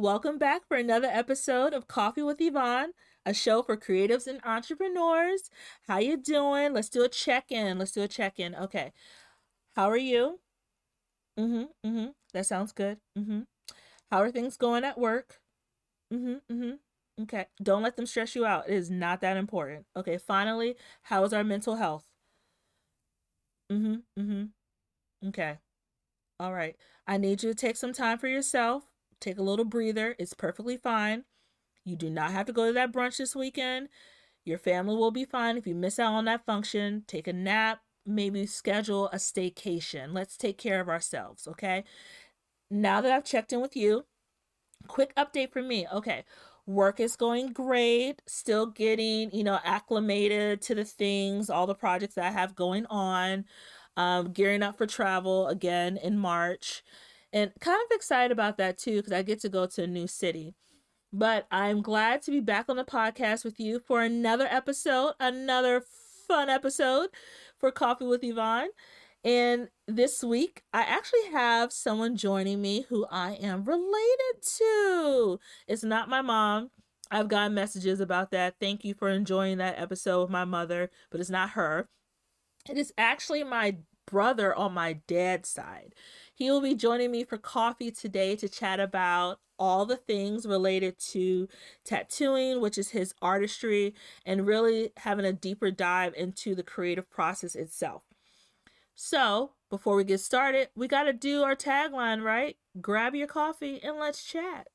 Welcome back for another episode of Coffee with Yvonne, a show for creatives and entrepreneurs. How you doing? Let's do a check-in. Let's do a check-in. Okay. How are you? Mm Mhm. Mm Mhm. That sounds good. Mm Mhm. How are things going at work? Mm Mhm. Mm Mhm. Okay. Don't let them stress you out. It is not that important. Okay. Finally, how is our mental health? Mm Mhm. Mm Mhm. Okay. All right. I need you to take some time for yourself. Take a little breather. It's perfectly fine. You do not have to go to that brunch this weekend. Your family will be fine if you miss out on that function. Take a nap, maybe schedule a staycation. Let's take care of ourselves, okay? Now that I've checked in with you, quick update for me. Okay, work is going great. Still getting, you know, acclimated to the things, all the projects that I have going on um, gearing up for travel again in March. And kind of excited about that too, because I get to go to a new city. But I'm glad to be back on the podcast with you for another episode, another fun episode for Coffee with Yvonne. And this week, I actually have someone joining me who I am related to. It's not my mom. I've gotten messages about that. Thank you for enjoying that episode with my mother, but it's not her. It is actually my brother on my dad's side. He will be joining me for coffee today to chat about all the things related to tattooing, which is his artistry, and really having a deeper dive into the creative process itself. So, before we get started, we got to do our tagline, right? Grab your coffee and let's chat.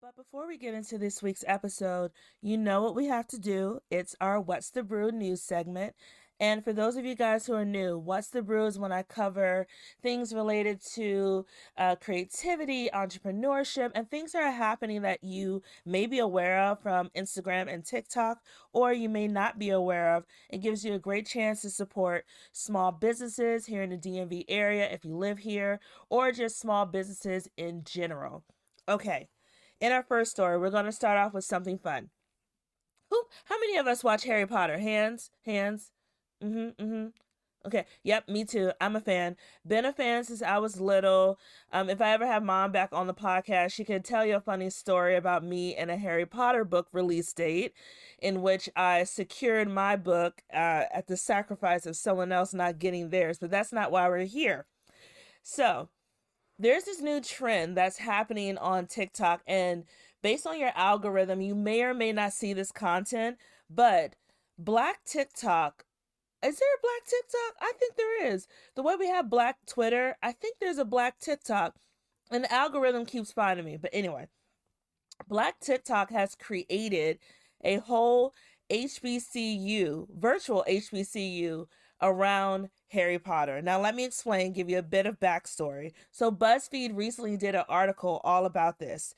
But before we get into this week's episode, you know what we have to do. It's our What's the Brew news segment. And for those of you guys who are new, What's the Brews when I cover things related to uh, creativity, entrepreneurship, and things that are happening that you may be aware of from Instagram and TikTok, or you may not be aware of. It gives you a great chance to support small businesses here in the DMV area if you live here, or just small businesses in general. Okay, in our first story, we're going to start off with something fun. Who, how many of us watch Harry Potter? Hands, hands. Mm-hmm. Mm-hmm. Okay. Yep, me too. I'm a fan. Been a fan since I was little. Um, if I ever have mom back on the podcast, she could tell you a funny story about me and a Harry Potter book release date, in which I secured my book uh, at the sacrifice of someone else not getting theirs. But that's not why we're here. So there's this new trend that's happening on TikTok, and based on your algorithm, you may or may not see this content, but Black TikTok is there a black TikTok? I think there is. The way we have black Twitter, I think there's a black TikTok. And the algorithm keeps finding me. But anyway, Black TikTok has created a whole HBCU, virtual HBCU around Harry Potter. Now, let me explain, give you a bit of backstory. So, BuzzFeed recently did an article all about this.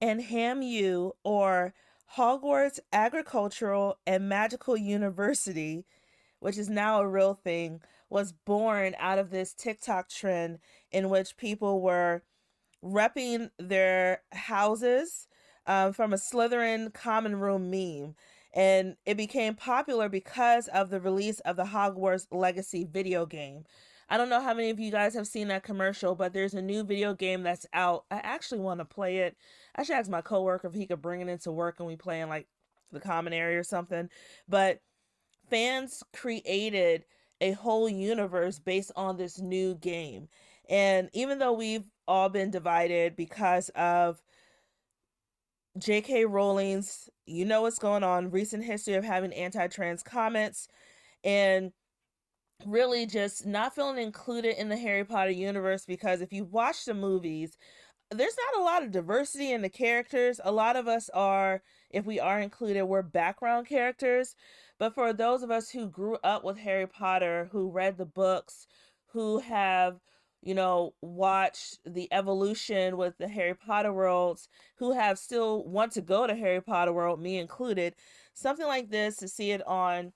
And HAMU, or Hogwarts Agricultural and Magical University, which is now a real thing, was born out of this TikTok trend in which people were repping their houses um, from a Slytherin common room meme. And it became popular because of the release of the Hogwarts Legacy video game. I don't know how many of you guys have seen that commercial, but there's a new video game that's out. I actually want to play it. I should ask my coworker if he could bring it into work and we play in like the common area or something. But fans created a whole universe based on this new game. And even though we've all been divided because of J.K. Rowling's, you know what's going on, recent history of having anti trans comments and really just not feeling included in the Harry Potter universe because if you watch the movies, there's not a lot of diversity in the characters. A lot of us are, if we are included, we're background characters. But for those of us who grew up with Harry Potter, who read the books, who have, you know, watched the evolution with the Harry Potter worlds, who have still want to go to Harry Potter world, me included, something like this to see it on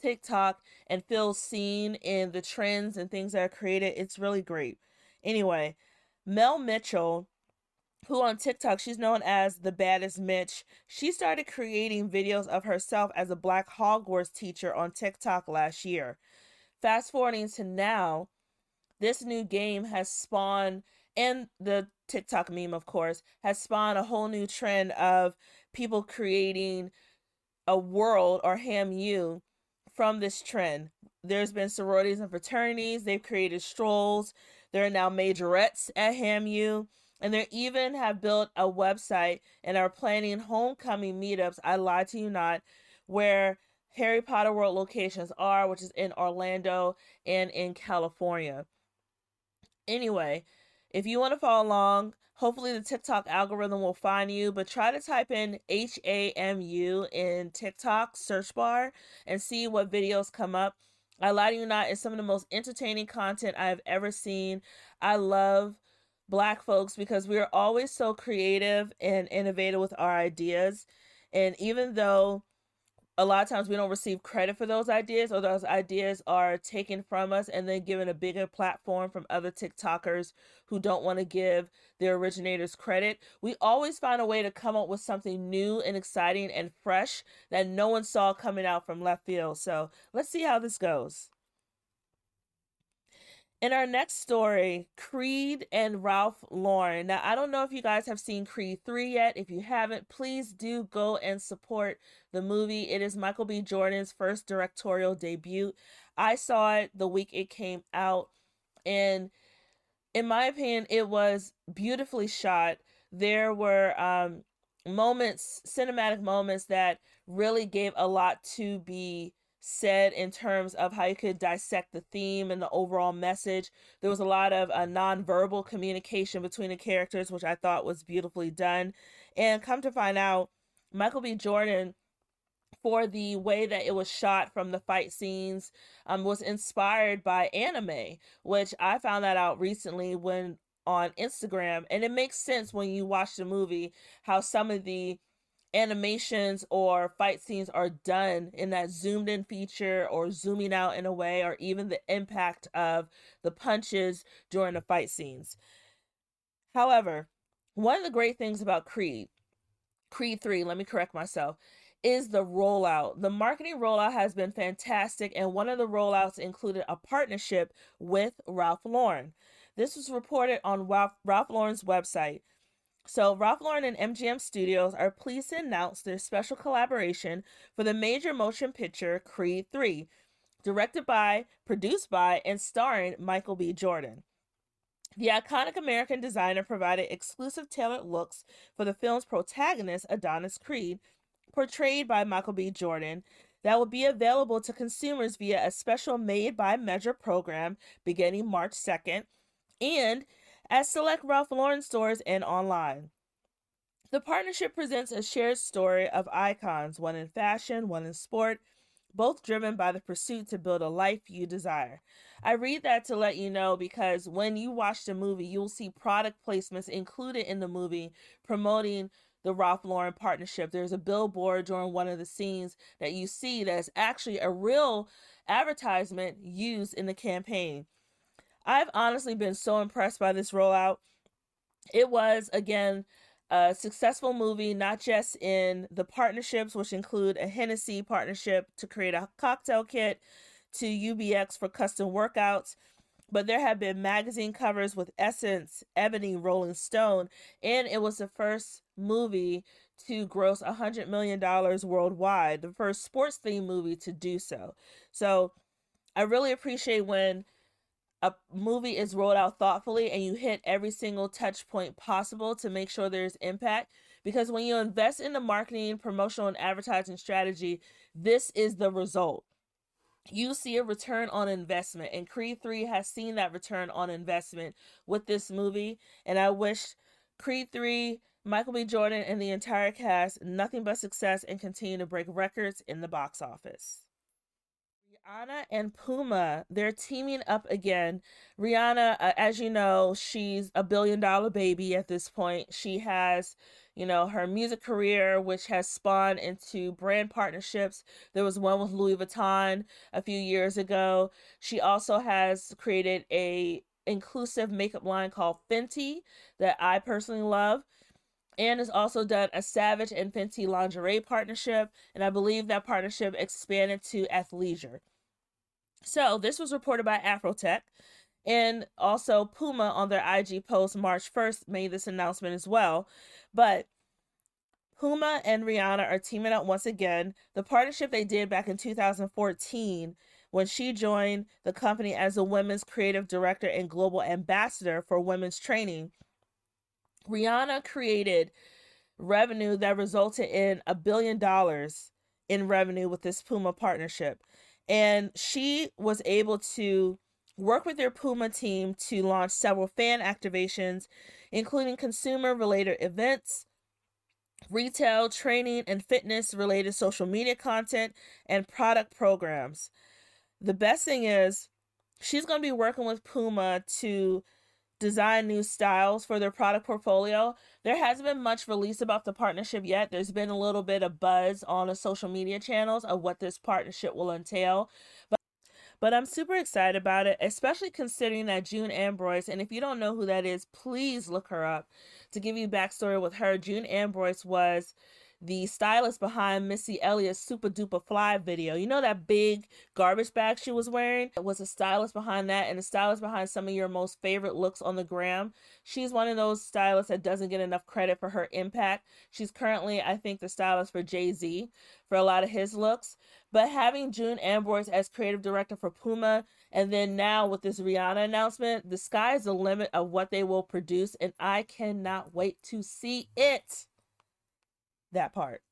TikTok and feel seen in the trends and things that are created, it's really great. Anyway, Mel Mitchell, who on TikTok, she's known as the baddest Mitch, she started creating videos of herself as a black Hogwarts teacher on TikTok last year. Fast forwarding to now, this new game has spawned and the TikTok meme, of course, has spawned a whole new trend of people creating a world or HAMU from this trend. There's been sororities and fraternities, they've created strolls, there are now majorettes at HAMU, and they even have built a website and are planning homecoming meetups. I lie to you not, where Harry Potter World locations are, which is in Orlando and in California. Anyway, if you want to follow along, hopefully the TikTok algorithm will find you, but try to type in H A M U in TikTok search bar and see what videos come up. I lie to you not, it's some of the most entertaining content I have ever seen. I love black folks because we are always so creative and innovative with our ideas. And even though a lot of times we don't receive credit for those ideas or those ideas are taken from us and then given a bigger platform from other TikTokers who don't want to give their originators credit. We always find a way to come up with something new and exciting and fresh that no one saw coming out from left field. So let's see how this goes. In our next story, Creed and Ralph Lauren. Now, I don't know if you guys have seen Creed 3 yet. If you haven't, please do go and support the movie. It is Michael B. Jordan's first directorial debut. I saw it the week it came out, and in my opinion, it was beautifully shot. There were um, moments, cinematic moments, that really gave a lot to be said in terms of how you could dissect the theme and the overall message. There was a lot of uh, nonverbal communication between the characters, which I thought was beautifully done. And come to find out, Michael B. Jordan, for the way that it was shot from the fight scenes, um, was inspired by anime, which I found that out recently when on Instagram. And it makes sense when you watch the movie how some of the animations or fight scenes are done in that zoomed in feature or zooming out in a way or even the impact of the punches during the fight scenes. However, one of the great things about Creed, Creed 3, let me correct myself, is the rollout. The marketing rollout has been fantastic, and one of the rollouts included a partnership with Ralph Lauren. This was reported on Ralph, Ralph Lauren's website. So, Ralph Lauren and MGM Studios are pleased to announce their special collaboration for the major motion picture Creed 3, directed by, produced by, and starring Michael B. Jordan. The iconic American designer provided exclusive tailored looks for the film's protagonist, Adonis Creed, portrayed by Michael B. Jordan, that will be available to consumers via a special made by measure program beginning March 2nd and at select Ralph Lauren stores and online. The partnership presents a shared story of icons, one in fashion, one in sport, both driven by the pursuit to build a life you desire. I read that to let you know because when you watch the movie, you'll see product placements included in the movie promoting the Ralph Lauren partnership. There's a billboard during one of the scenes that you see that's actually a real advertisement used in the campaign. I've honestly been so impressed by this rollout. It was, again, a successful movie, not just in the partnerships, which include a Hennessy partnership to create a cocktail kit, to UBX for custom workouts, but there have been magazine covers with Essence, Ebony, Rolling Stone, and it was the first movie to gross $100 million worldwide, the first sports themed movie to do so. So I really appreciate when a movie is rolled out thoughtfully and you hit every single touch point possible to make sure there's impact. Because when you invest in the marketing promotional and advertising strategy this is the result. You see a return on investment and creed 3 has seen that return on investment with this movie. And i wish creed 3 michael b. Jordan and the entire cast nothing but success and continue to break records in the box office Rihanna and Puma, they're teaming up again. Rihanna, uh, as you know, she's a billion dollar baby at this point. She has, you know, her music career, which has spawned into brand partnerships. There was one with Louis Vuitton a few years ago. She also has created a inclusive makeup line called Fenty that I personally love and has also done a Savage and Fenty lingerie partnership, and I believe that partnership expanded to athleisure. So this was reported by Afrotech, And also, Puma on their IG post March 1st made this announcement as well. But Puma and Rihanna are teaming up once again. The partnership they did back in 2014 when she joined the company as a women's creative director and global ambassador for women's training. Rihanna created revenue that resulted in a billion dollars in revenue with this Puma partnership. And she was able to work with their Puma team to launch several fan activations, including consumer related events, retail, training, and fitness related social media content, and product programs. The best thing is, she's going to be working with Puma to design new styles for their product portfolio. There hasn't been much release about the partnership yet. There's been a little bit of buzz on the social media channels of what this partnership will entail. But but I'm super excited about it, especially considering that June Ambrose, and if you don't know who that is, please look her up. To give you backstory with her, June Ambrose was the stylist behind Missy Elliott's Super Duper Fly video. You know that big garbage bag she was wearing? It was a stylist behind that and a stylist behind some of your most favorite looks on the gram. She's one of those stylists that doesn't get enough credit for her impact. She's currently, I think, the stylist for Jay Z for a lot of his looks. But having June Ambrose as creative director for Puma, and then now with this Rihanna announcement, the sky is the limit of what they will produce, and I cannot wait to see it that part.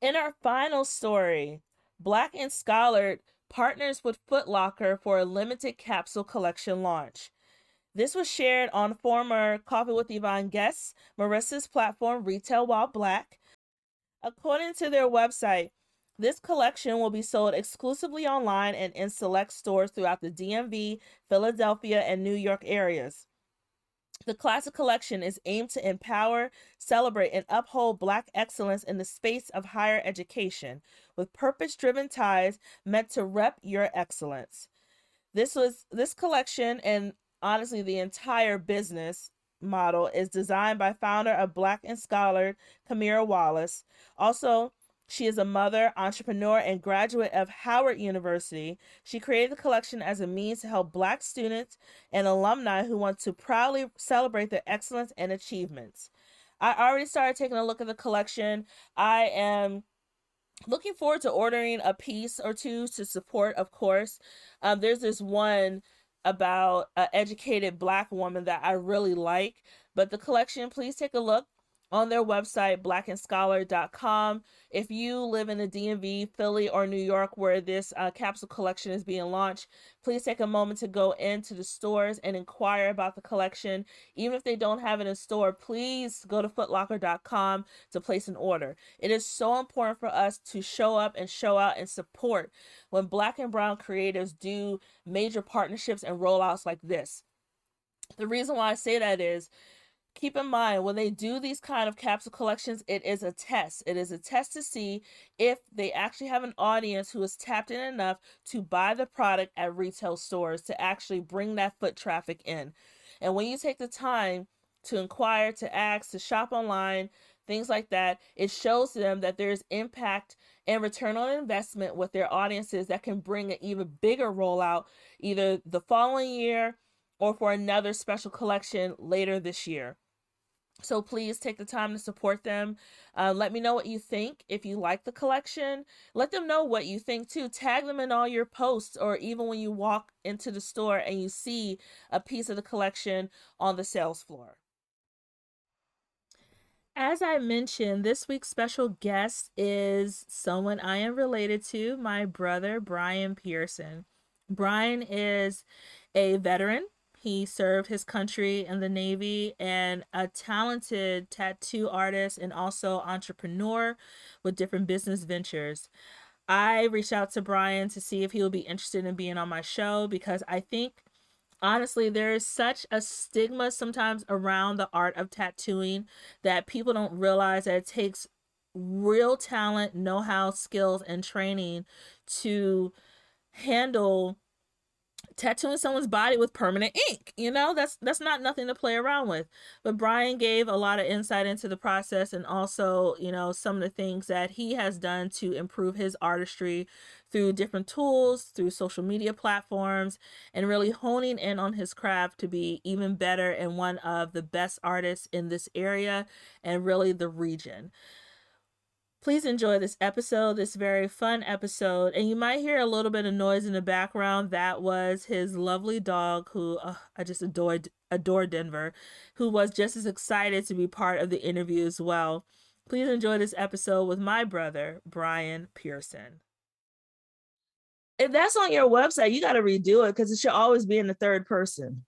In our final story, Black and Scholared partners with Footlocker for a limited capsule collection launch. This was shared on former Coffee with Yvonne guests, Marissa's platform Retail While Black. According to their website, this collection will be sold exclusively online and in select stores throughout the DMV, Philadelphia, and New York areas. The classic collection is aimed to empower, celebrate, and uphold Black excellence in the space of higher education with purpose driven ties meant to rep your excellence. This was this collection and honestly the entire business model is designed by founder of Black and Scholared Kamira Wallace. Also, she is a mother, entrepreneur, and graduate of Howard University. She created the collection as a means to help Black students and alumni who want to proudly celebrate their excellence and achievements. I already started taking a look at the collection. I am looking forward to ordering a piece or two to support, of course. Um, there's this one about an educated Black woman that I really like. But the collection, please take a look on their website, blackandscholar.com. If you live in the DMV, Philly, or New York where this uh, capsule collection is being launched, please take a moment to go into the stores and inquire about the collection. Even if they don't have it in store, please go to footlocker.com to place an order. It is so important for us to show up and show out and support when black and brown creators do major partnerships and rollouts like this. The reason why I say that is keep in mind when they do these kind of capsule collections it is a test it is a test to see if they actually have an audience who is tapped in enough to buy the product at retail stores to actually bring that foot traffic in and when you take the time to inquire to ask to shop online things like that it shows them that there's impact and return on investment with their audiences that can bring an even bigger rollout either the following year or for another special collection later this year. So please take the time to support them. Uh, let me know what you think. If you like the collection, let them know what you think too. Tag them in all your posts, or even when you walk into the store and you see a piece of the collection on the sales floor. As I mentioned, this week's special guest is someone I am related to, my brother, Bryan Pearson. Bryan is a veteran he served his country in the Navy and a talented tattoo artist and also entrepreneur with different business ventures. I reached out to Bryan to see if he would be interested in being on my show because I think honestly there is such a stigma sometimes around the art of tattooing that people don't realize that it takes real talent, know-how, skills and training to handle tattooing someone's body with permanent ink you know? That's that's not nothing to play around with. But Bryan gave a lot of insight into the process and also you know some of the things that he has done to improve his artistry through different tools through social media platforms and really honing in on his craft to be even better and one of the best artists in this area and really the region Please enjoy this episode, this very fun episode. And you might hear a little bit of noise in the background. That was his lovely dog, who uh, I just adored, adore Denver, who was just as excited to be part of the interview as well. Please enjoy this episode with my brother, Bryan Pearson. If that's on your website, you got to redo it because it should always be in the third person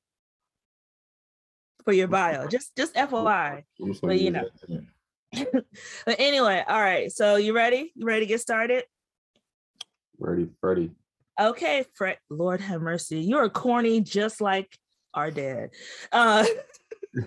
for your bio. Just, just FYI. But you know. but anyway, all right. So you ready? You ready to get started? Ready, Freddie. Okay, Fred. Lord have mercy. You are corny, just like our dad. Uh,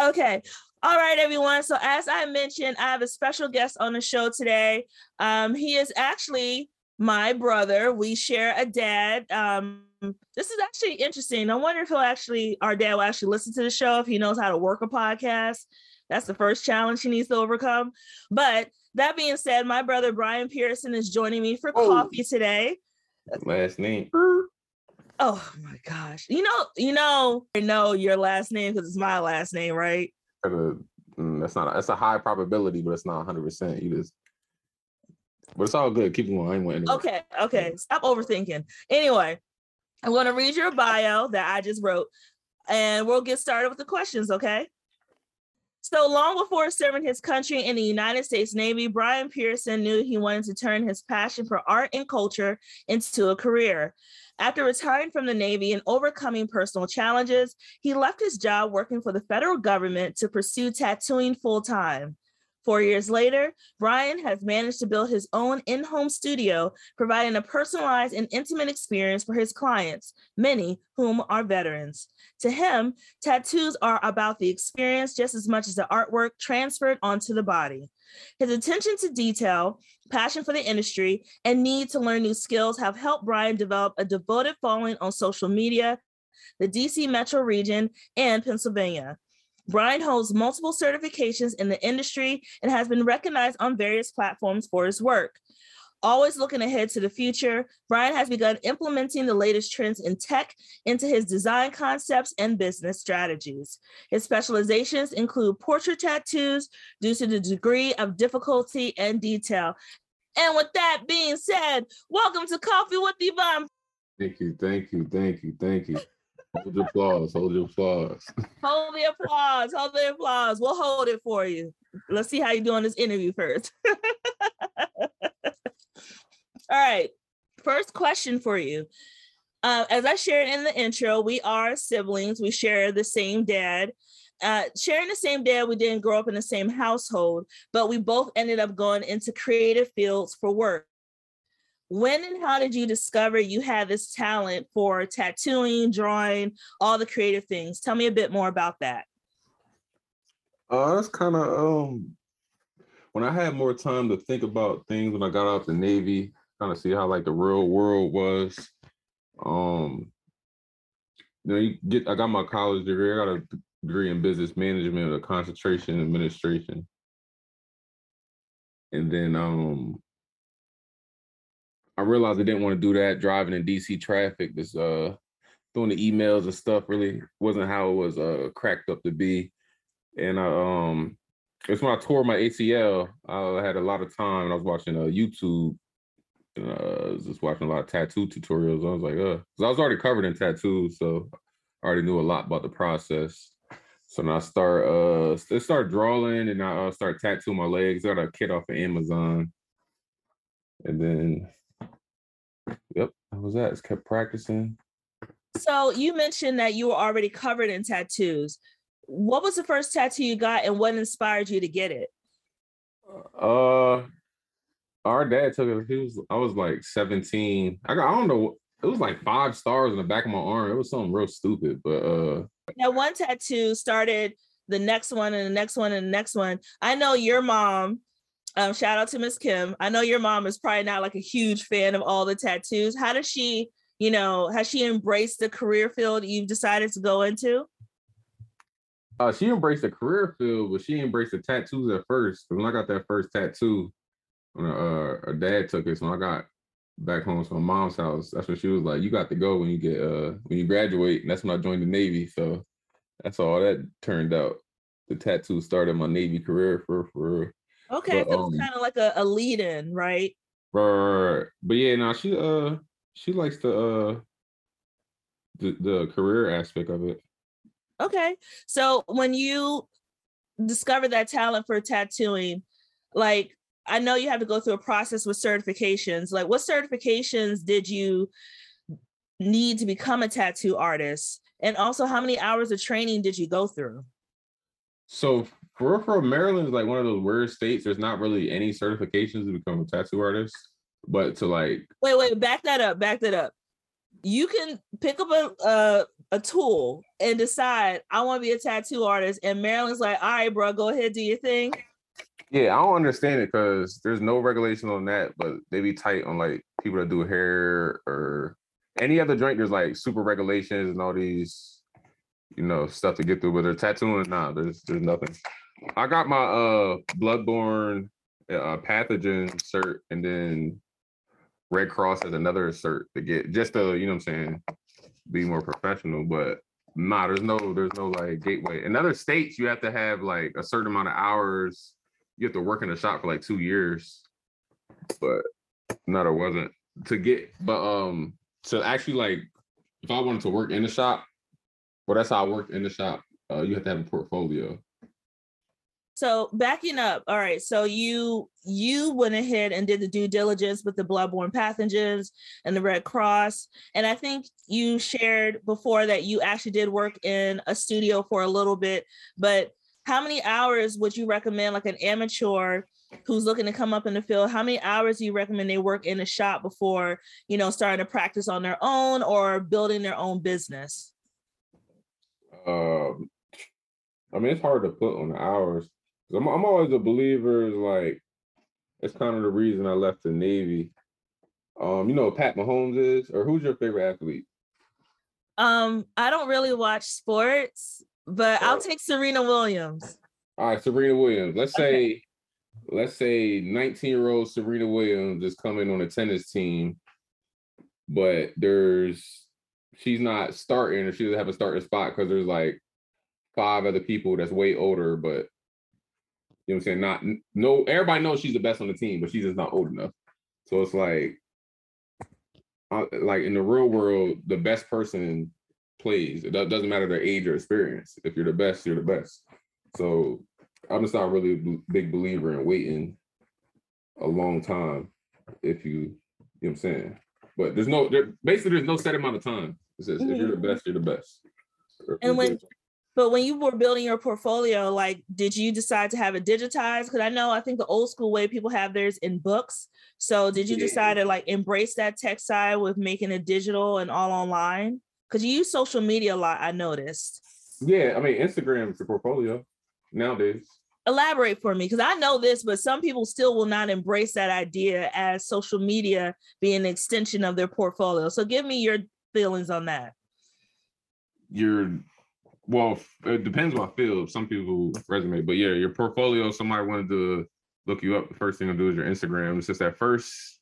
okay. All right, everyone. So as I mentioned, I have a special guest on the show today. Um, he is actually my brother. We share a dad. Um, this is actually interesting. I wonder if he'll actually, our dad will actually listen to the show if he knows how to work a podcast. That's the first challenge he needs to overcome. But that being said, my brother Bryan Pearson is joining me for oh. coffee today. Last name. Oh my gosh. You know, you know, I know your last name because it's my last name, right? Mm, that's not that's a high probability, but it's not 100 percent You just but it's all good. Keep going. I ain't. Okay, okay. Stop overthinking. Anyway, I'm gonna read your bio that I just wrote, and we'll get started with the questions, okay? So long before serving his country in the United States Navy, Bryan Pearson knew he wanted to turn his passion for art and culture into a career. After retiring from the Navy and overcoming personal challenges, he left his job working for the federal government to pursue tattooing full time. Four years later, Bryan has managed to build his own in home studio, providing a personalized and intimate experience for his clients, many whom are veterans. To him, tattoos are about the experience just as much as the artwork transferred onto the body. His attention to detail, passion for the industry, and need to learn new skills have helped Bryan develop a devoted following on social media, the DC metro region, and Pennsylvania. Bryan holds multiple certifications in the industry and has been recognized on various platforms for his work. Always looking ahead to the future, Bryan has begun implementing the latest trends in tech into his design concepts and business strategies. His specializations include portrait tattoos due to the degree of difficulty and detail. And with that being said, welcome to Coffee with Yvonne. Thank you, thank you, thank you, thank you. Hold your applause. Hold your applause. Hold the applause. Hold the applause. We'll hold it for you. Let's see how you do on this interview first. All right. First question for you. Uh, as I shared in the intro, we are siblings. We share the same dad. Uh, sharing the same dad, we didn't grow up in the same household, but we both ended up going into creative fields for work when and how did you discover you had this talent for tattooing, drawing, all the creative things? Tell me a bit more about that. Uh, that's kind of um, when I had more time to think about things when I got out the Navy, kind of see how like the real world was. Um, you know, you get I got my college degree. I got a degree in business management, a concentration administration, and then um, I realized I didn't want to do that driving in DC traffic. This uh doing the emails and stuff really wasn't how it was uh cracked up to be. And I um it's when I tore my ACL. I had a lot of time. I was watching uh YouTube. And, uh, I was just watching a lot of tattoo tutorials. I was like, uh, cause I was already covered in tattoos, so I already knew a lot about the process. So now I start uh start drawing and I uh, start tattooing my legs. I got a kit off of Amazon. And then Yep, that was that. Just kept practicing. So you mentioned that you were already covered in tattoos. What was the first tattoo you got, and what inspired you to get it? Uh, our dad took it. He was. I was like seventeen. I got. I don't know. It was like five stars in the back of my arm. It was something real stupid, but uh. Now one tattoo started the next one and the next one and the next one. I know your mom um, shout out to Miss Kim. I know your mom is probably not like a huge fan of all the tattoos. How does she you know, has she embraced the career field you've decided to go into? Uh, she embraced the career field, but she embraced the tattoos at first. When I got that first tattoo, when uh, her dad took it, so when I got back home to my mom's house, that's when she was like, "You got to go when you get uh when you graduate." And that's when I joined the Navy. So that's all that turned out. The tattoo started my Navy career for for. Okay, but, so um, it's kind of like a, a lead in, right? Right, but yeah, now she uh she likes the uh the the career aspect of it. Okay, so when you discovered that talent for tattooing, like I know you have to go through a process with certifications. Like, what certifications did you need to become a tattoo artist? And also, how many hours of training did you go through? So, for, for Maryland is like one of those weird states. There's not really any certifications to become a tattoo artist, but to like wait, wait, back that up, back that up. You can pick up a a, a tool and decide I want to be a tattoo artist, and Maryland's like, all right, bro, go ahead, do your thing. Yeah, I don't understand it because there's no regulation on that, but they be tight on like people that do hair or any other joint. There's like super regulations and all these, you know, stuff to get through. But they're tattooing, nah, there's there's nothing. I got my uh bloodborne uh, pathogen cert, and then Red Cross has another cert to get just to you know what I'm saying, be more professional. But nah, there's no there's no like gateway. In other states, you have to have like a certain amount of hours you have to work in the shop for like two years. But no, there wasn't to get. But um, to actually like, if I wanted to work in the shop, well, that's how I worked in the shop. Uh, you have to have a portfolio. So backing up, all right. So you you went ahead and did the due diligence with the bloodborne pathogens and the Red Cross, and I think you shared before that you actually did work in a studio for a little bit. But how many hours would you recommend like an amateur who's looking to come up in the field how many hours do you recommend they work in a shop before you know starting to practice on their own or building their own business um i mean it's hard to put on the hours I'm, I'm always a believer like it's kind of the reason i left the navy um you know pat mahomes is or who's your favorite athlete um i don't really watch sports but I'll take Serena Williams. All right, Serena Williams. Let's say, okay. let's say 19 year old Serena Williams is coming on a tennis team, but there's she's not starting or she doesn't have a starting spot because there's like five other people that's way older, but you know what I'm saying? Not no everybody knows she's the best on the team, but she's just not old enough. So it's like uh, like in the real world, the best person plays. It doesn't matter their age or experience. If you're the best, you're the best. So I'm just not really a big believer in waiting a long time if you, you know what I'm saying. But there's no there basically there's no set amount of time. It says mm-hmm. if you're the mm-hmm. best, you're the best. And when but when you were building your portfolio, like did you decide to have it digitized? Because I know I think the old school way people have theirs in books. So did you yeah. decide to like embrace that tech side with making it digital and all online? Because you use social media a lot, I noticed. Yeah, I mean, Instagram is a portfolio nowadays. Elaborate for me, because I know this, but some people still will not embrace that idea as social media being an extension of their portfolio. So give me your feelings on that. Your well, it depends what field. Some people resume, but yeah, your portfolio. Somebody wanted to look you up. The first thing to do is your Instagram. It's just that first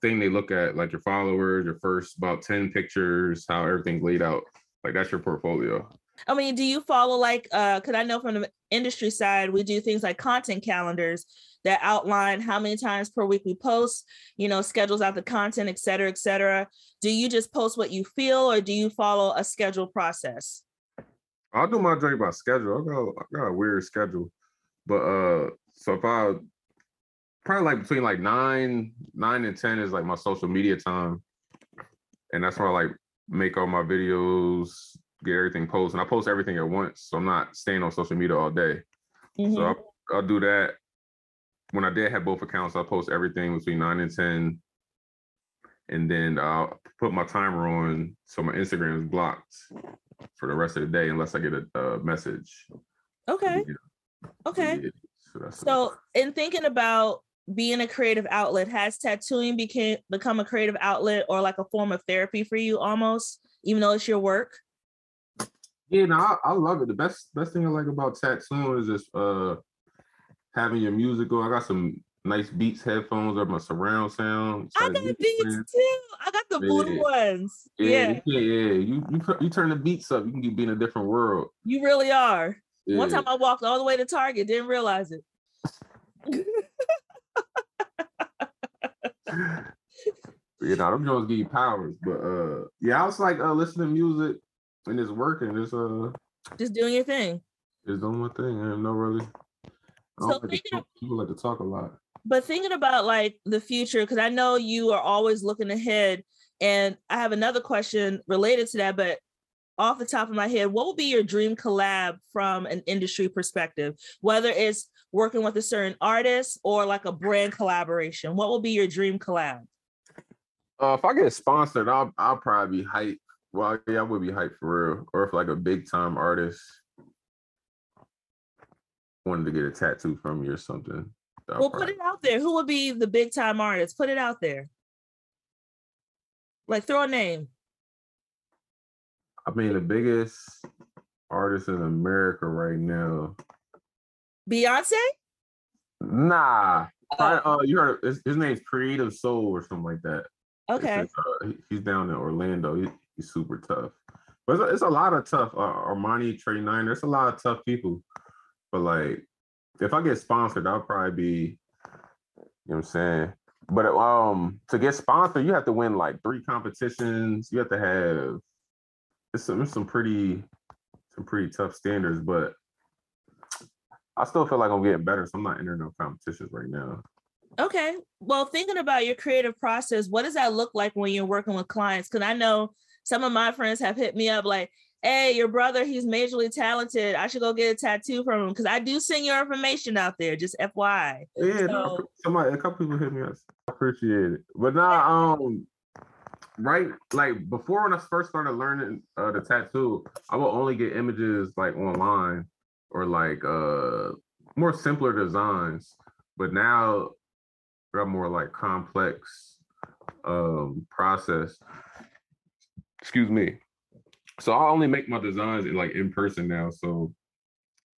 thing they look at, like your followers, your first about 10 pictures, how everything's laid out. Like that's your portfolio. I mean, do you follow like uh because I know from the industry side, we do things like content calendars that outline how many times per week we post, you know, schedules out the content, et cetera, et cetera. Do you just post what you feel or do you follow a schedule process? I'll do my journey by schedule. I got, I got a weird schedule. But uh so if I probably like between like nine, nine and ten is like my social media time, and that's where I like make all my videos, get everything posted. And I post everything at once, so I'm not staying on social media all day. Mm-hmm. So I'll, I'll do that. When I did have both accounts, I'll post everything between nine and ten, and then I'll put my timer on so my Instagram is blocked for the rest of the day unless I get a, a message. Okay. Okay. So, so in thinking about being a creative outlet has tattooing became become a creative outlet or like a form of therapy for you almost even though it's your work yeah no I, I love it the best best thing i like about tattooing is just uh having your music go i got some nice beats headphones or my surround sound i got beats too i got the blue yeah. ones yeah yeah, yeah. You, you you turn the beats up you can be in a different world you really are yeah. one time i walked all the way to target didn't realize it you know, them joints give you powers. But uh yeah, I was like uh listening to music and it's working. It's uh just doing your thing. Just doing my thing. I no really I so like talk, people like to talk a lot. But thinking about like the future, because I know you are always looking ahead. And I have another question related to that, but off the top of my head, what would be your dream collab from an industry perspective? Whether it's working with a certain artist or like a brand collaboration, what will be your dream collab? Uh, if I get sponsored, I'll I'll probably be hype. Well, yeah, I would be hyped for real. Or if like a big time artist wanted to get a tattoo from me or something. Well, probably... put it out there. Who would be the big time artist? Put it out there. Like throw a name. I mean, the biggest artist in America right now. Beyonce? Nah. Oh. uh, you heard his, his name's Creative Soul or something like that. Okay. Uh, he's down in Orlando. He, he's super tough. But it's a, it's a lot of tough. Uh, Armani, Trey Nine. There's a lot of tough people. But like, if I get sponsored, I'll probably be. You know what I'm saying? But um, to get sponsored, you have to win like three competitions. You have to have. It's some it's some pretty, some pretty tough standards. But I still feel like I'm getting better, so I'm not entering no competitions right now. Okay. Well, thinking about your creative process, what does that look like when you're working with clients? Because I know some of my friends have hit me up like, hey, your brother, he's majorly talented. I should go get a tattoo from him because I do send your information out there, just FYI. Yeah, so, no, somebody, a couple people hit me up. I appreciate it. But now, um, right, like before when I first started learning uh, the tattoo, I would only get images like online or like uh more simpler designs. But now got more like complex um process. Excuse me. So I only make my designs like in person now. So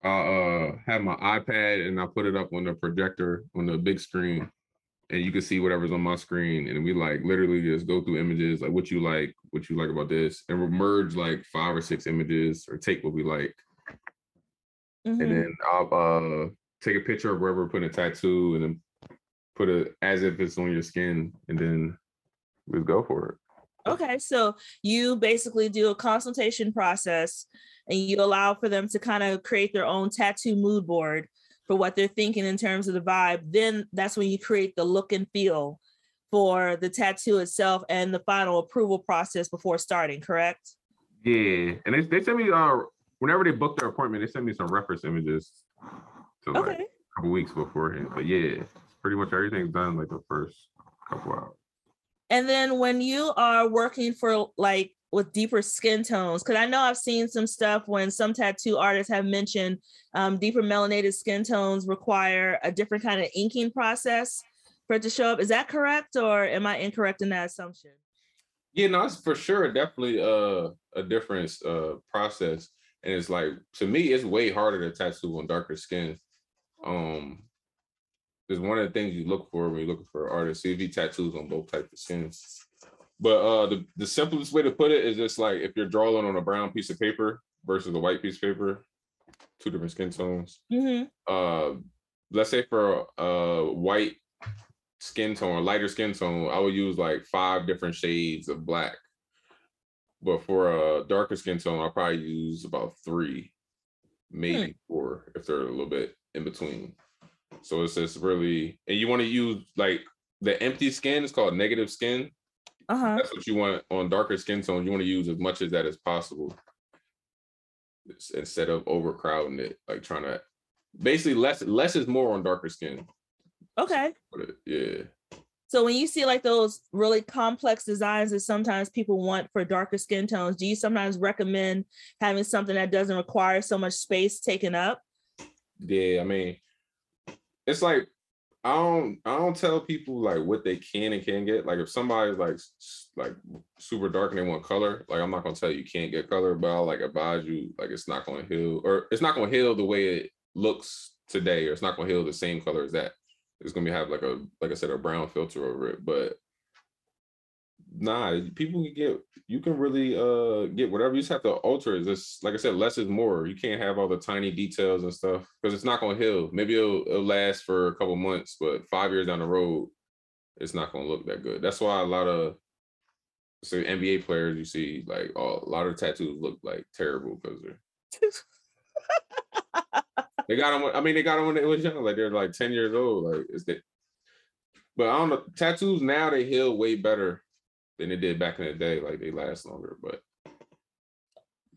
I uh have my iPad and I put it up on the projector on the big screen and you can see whatever's on my screen and we like literally just go through images like what you like what you like about this and we'll merge like five or six images or take what we like mm-hmm. and then i'll uh take a picture of wherever we're putting a tattoo and then put it as if it's on your skin and then we go for it. Okay, so you basically do a consultation process and you allow for them to kind of create their own tattoo mood board for what they're thinking in terms of the vibe. Then that's when you create the look and feel for the tattoo itself and the final approval process before starting, correct? Yeah. And they, they send me uh whenever they book their appointment, they send me some reference images to okay. like a couple weeks beforehand. But yeah pretty much everything's done like the first couple hours. And then when you are working for like with deeper skin tones, because I know I've seen some stuff when some tattoo artists have mentioned um, deeper melanated skin tones require a different kind of inking process for it to show up. Is that correct, or am I incorrect in that assumption? Yeah, no, it's for sure definitely uh, a different uh, process, and it's like to me, it's way harder to tattoo on darker skin. Um, is one of the things you look for when you're looking for artists. See if he tattoos on both types of skins. But uh, the, the simplest way to put it is just like if you're drawing on a brown piece of paper versus a white piece of paper, two different skin tones. Mm-hmm. Uh, let's say for a, white skin tone, lighter skin tone, I would use like five different shades of black. But for a darker skin tone, I'll probably use about three, maybe hmm. four if they're a little bit in between. So it's just really, and you want to use like the empty skin is called negative skin. Uh-huh. That's what you want on darker skin tones. You want to use as much of that as possible instead of overcrowding it, like trying to basically less less is more on darker skin. Okay. Yeah. So when you see like those really complex designs that sometimes people want for darker skin tones, do you sometimes recommend having something that doesn't require so much space taken up? Yeah, I mean, it's like I don't I don't tell people like what they can and can't get. Like if somebody's like like super dark and they want color, like I'm not gonna tell you you can't get color, but I'll like advise you like it's not gonna heal or it's not gonna heal the way it looks today, or it's not gonna heal the same color as that. It's gonna be have like a like I said a brown filter over it, but nah, people can get you can really uh get whatever you just have to alter it. Just like I said, less is more. You can't have all the tiny details and stuff because it's not gonna heal. Maybe it'll, it'll last for a couple months, but five years down the road, it's not gonna look that good. That's why a lot of so NBA players you see like oh, a lot of tattoos look like terrible because they're they got them. I mean, they got them when they was young, like they're like ten years old. Like it's that. But I don't know. Tattoos now they heal way better than it did back in the day. Like they last longer, but.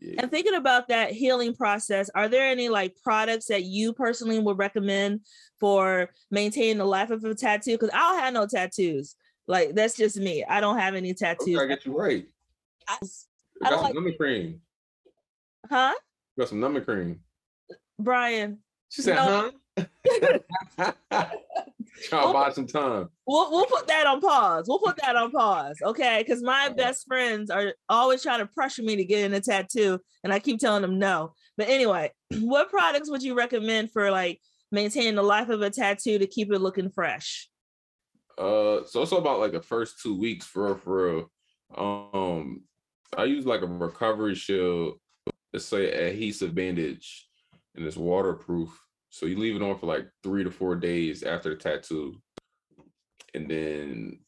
Yeah. And thinking about that healing process, are there any like products that you personally would recommend for maintaining the life of a tattoo? Because I don't have no tattoos. Like that's just me. I don't have any tattoos. I get you right. I, I got some like, numbing cream. Huh? Got some numbing cream. Bryan. She said, no. huh? Try to buy some time. We'll we'll put that on pause. We'll put that on pause, okay? Because my best friends are always trying to pressure me to get in a tattoo, and I keep telling them no. But anyway, what products would you recommend for like maintaining the life of a tattoo to keep it looking fresh? Uh, so it's about like the first two weeks for real, for real. Um, I use like a recovery shield. Let's say adhesive bandage, and it's waterproof so you leave it on for like three to four days after the tattoo. And then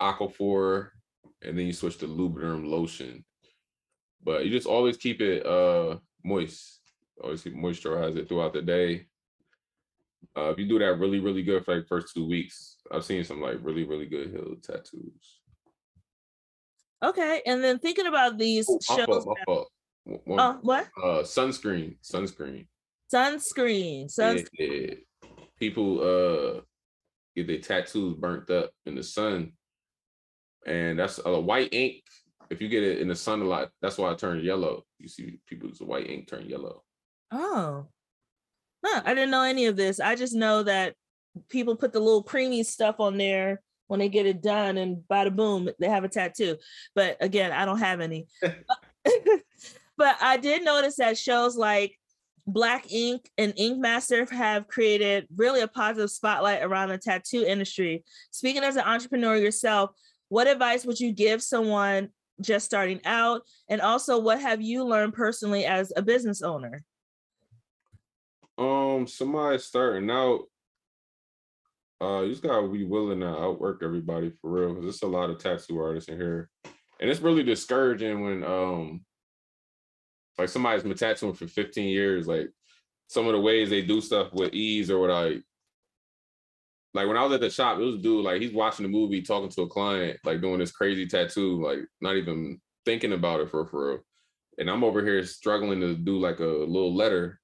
Aquaphor, and then you switch to Lubriderm lotion. But you just always keep it uh moist. Always keep moisturize it throughout the day. Uh, if you do that really, really good for like first two weeks, I've seen some like really, really good healed tattoos. Okay, and then thinking about these oh, shows. Fault, my fault. One, uh, what? Uh, sunscreen, sunscreen. Sunscreen. Sunscreen. Yeah, yeah. People uh get their tattoos burnt up in the sun. And that's a uh, white ink. If you get it in the sun a lot, that's why it turns yellow. You see people people's white ink turn yellow. Oh. Huh, I didn't know any of this. I just know that people put the little creamy stuff on there when they get it done and bada boom, they have a tattoo. But again, I don't have any. but I did notice that shows like Black Ink and Ink Master have created really a positive spotlight around the tattoo industry. Speaking as an entrepreneur yourself, what advice would you give someone just starting out? And also, what have you learned personally as a business owner? Um, somebody starting out, uh, you just gotta be willing to outwork everybody for real. Cause there's a lot of tattoo artists in here, and it's really discouraging when um like somebody's been tattooing for 15 years, like some of the ways they do stuff with ease or what I like when I was at the shop, it was a dude like he's watching the movie, talking to a client, like doing this crazy tattoo, like not even thinking about it for for real. And I'm over here struggling to do like a little letter.